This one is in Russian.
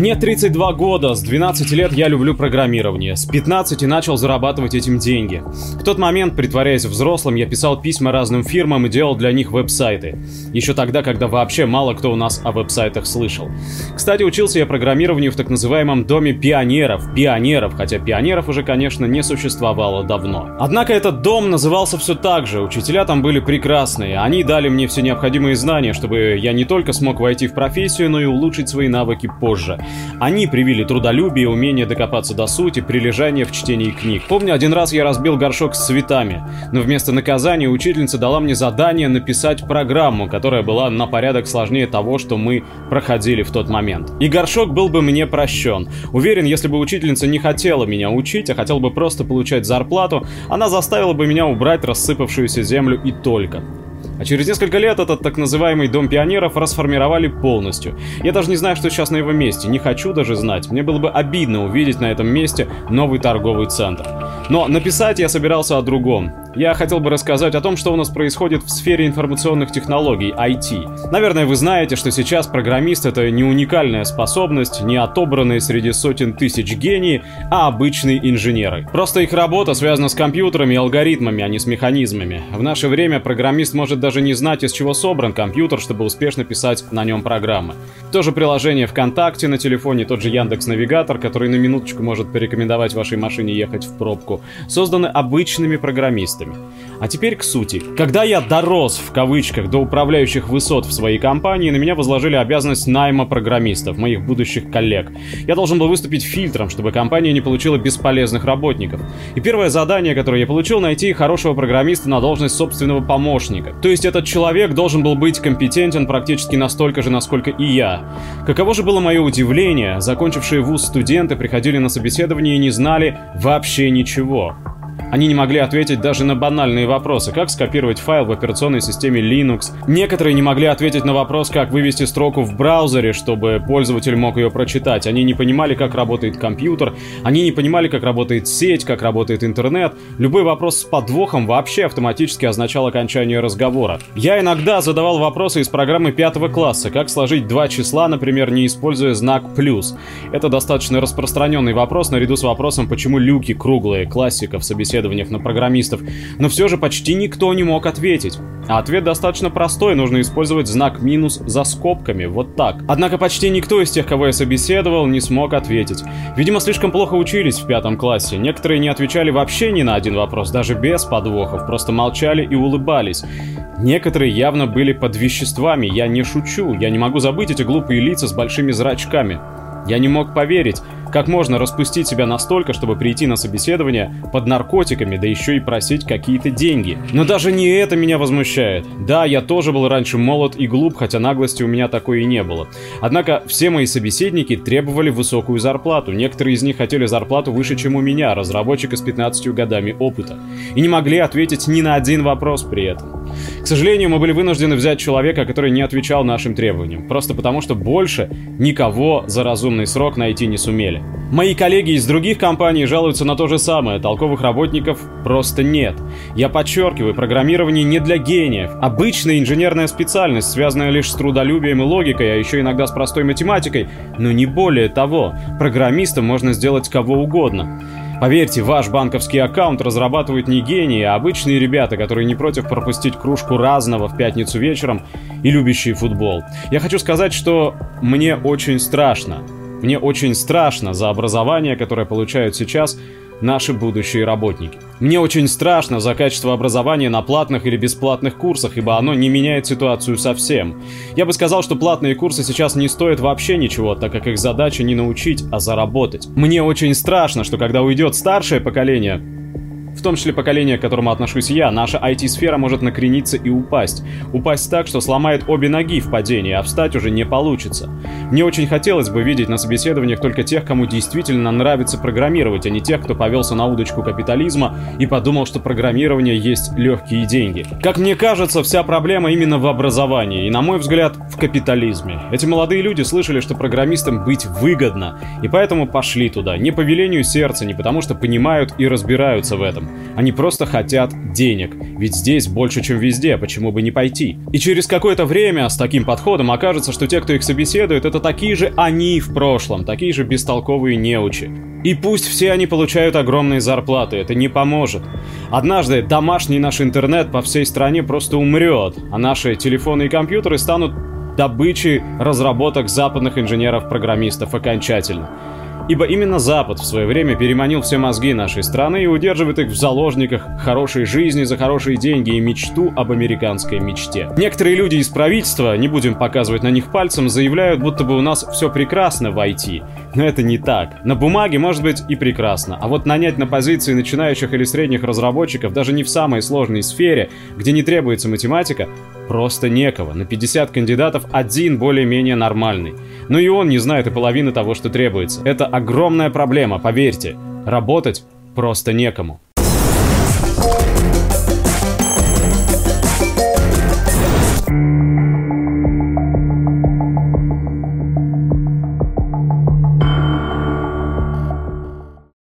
Мне 32 года, с 12 лет я люблю программирование, с 15 начал зарабатывать этим деньги. В тот момент, притворяясь взрослым, я писал письма разным фирмам и делал для них веб-сайты. Еще тогда, когда вообще мало кто у нас о веб-сайтах слышал. Кстати, учился я программированию в так называемом доме пионеров, пионеров, хотя пионеров уже, конечно, не существовало давно. Однако этот дом назывался все так же, учителя там были прекрасные, они дали мне все необходимые знания, чтобы я не только смог войти в профессию, но и улучшить свои навыки позже. Они привили трудолюбие, умение докопаться до сути, прилежание в чтении книг. Помню, один раз я разбил горшок с цветами, но вместо наказания учительница дала мне задание написать программу, которая была на порядок сложнее того, что мы проходили в тот момент. И горшок был бы мне прощен. Уверен, если бы учительница не хотела меня учить, а хотела бы просто получать зарплату, она заставила бы меня убрать рассыпавшуюся землю и только. А через несколько лет этот так называемый Дом пионеров расформировали полностью. Я даже не знаю, что сейчас на его месте, не хочу даже знать. Мне было бы обидно увидеть на этом месте новый торговый центр. Но написать я собирался о другом. Я хотел бы рассказать о том, что у нас происходит в сфере информационных технологий, IT. Наверное, вы знаете, что сейчас программист — это не уникальная способность, не отобранные среди сотен тысяч гений, а обычные инженеры. Просто их работа связана с компьютерами и алгоритмами, а не с механизмами. В наше время программист может даже не знать, из чего собран компьютер, чтобы успешно писать на нем программы. То же приложение ВКонтакте на телефоне, тот же Яндекс Навигатор, который на минуточку может порекомендовать вашей машине ехать в пробку, созданы обычными программистами. А теперь к сути. Когда я дорос, в кавычках, до управляющих высот в своей компании, на меня возложили обязанность найма программистов, моих будущих коллег. Я должен был выступить фильтром, чтобы компания не получила бесполезных работников. И первое задание, которое я получил, найти хорошего программиста на должность собственного помощника. То есть этот человек должен был быть компетентен практически настолько же, насколько и я. Каково же было мое удивление, закончившие вуз студенты приходили на собеседование и не знали вообще ничего. war. Они не могли ответить даже на банальные вопросы, как скопировать файл в операционной системе Linux. Некоторые не могли ответить на вопрос, как вывести строку в браузере, чтобы пользователь мог ее прочитать. Они не понимали, как работает компьютер, они не понимали, как работает сеть, как работает интернет. Любой вопрос с подвохом вообще автоматически означал окончание разговора. Я иногда задавал вопросы из программы пятого класса, как сложить два числа, например, не используя знак плюс. Это достаточно распространенный вопрос наряду с вопросом, почему люки круглые, классика в собеседовании исследованиях на программистов, но все же почти никто не мог ответить. А ответ достаточно простой, нужно использовать знак минус за скобками, вот так. Однако почти никто из тех, кого я собеседовал, не смог ответить. Видимо, слишком плохо учились в пятом классе. Некоторые не отвечали вообще ни на один вопрос, даже без подвохов, просто молчали и улыбались. Некоторые явно были под веществами, я не шучу, я не могу забыть эти глупые лица с большими зрачками. Я не мог поверить, как можно распустить себя настолько, чтобы прийти на собеседование под наркотиками, да еще и просить какие-то деньги. Но даже не это меня возмущает. Да, я тоже был раньше молод и глуп, хотя наглости у меня такой и не было. Однако все мои собеседники требовали высокую зарплату. Некоторые из них хотели зарплату выше, чем у меня, разработчика с 15 годами опыта. И не могли ответить ни на один вопрос при этом. К сожалению, мы были вынуждены взять человека, который не отвечал нашим требованиям, просто потому что больше никого за разумный срок найти не сумели. Мои коллеги из других компаний жалуются на то же самое, толковых работников просто нет. Я подчеркиваю, программирование не для гениев. Обычная инженерная специальность, связанная лишь с трудолюбием и логикой, а еще иногда с простой математикой, но не более того. Программистом можно сделать кого угодно. Поверьте, ваш банковский аккаунт разрабатывают не гении, а обычные ребята, которые не против пропустить кружку разного в пятницу вечером и любящие футбол. Я хочу сказать, что мне очень страшно. Мне очень страшно за образование, которое получают сейчас наши будущие работники. Мне очень страшно за качество образования на платных или бесплатных курсах, ибо оно не меняет ситуацию совсем. Я бы сказал, что платные курсы сейчас не стоят вообще ничего, так как их задача не научить, а заработать. Мне очень страшно, что когда уйдет старшее поколение, в том числе поколение, к которому отношусь я, наша IT-сфера может накрениться и упасть. Упасть так, что сломает обе ноги в падении, а встать уже не получится. Мне очень хотелось бы видеть на собеседованиях только тех, кому действительно нравится программировать, а не тех, кто повелся на удочку капитализма и подумал, что программирование есть легкие деньги. Как мне кажется, вся проблема именно в образовании, и, на мой взгляд, в капитализме. Эти молодые люди слышали, что программистам быть выгодно, и поэтому пошли туда, не по велению сердца, не потому что понимают и разбираются в этом. Они просто хотят денег, ведь здесь больше, чем везде, почему бы не пойти? И через какое-то время с таким подходом окажется, что те, кто их собеседует, это такие же они в прошлом, такие же бестолковые неучи. И пусть все они получают огромные зарплаты, это не поможет. Однажды домашний наш интернет по всей стране просто умрет, а наши телефоны и компьютеры станут добычей разработок западных инженеров-программистов окончательно. Ибо именно Запад в свое время переманил все мозги нашей страны и удерживает их в заложниках хорошей жизни за хорошие деньги и мечту об американской мечте. Некоторые люди из правительства, не будем показывать на них пальцем, заявляют, будто бы у нас все прекрасно в IT. Но это не так. На бумаге может быть и прекрасно, а вот нанять на позиции начинающих или средних разработчиков даже не в самой сложной сфере, где не требуется математика, просто некого. На 50 кандидатов один более-менее нормальный. Но и он не знает и половины того, что требуется. Это огромная проблема, поверьте. Работать просто некому.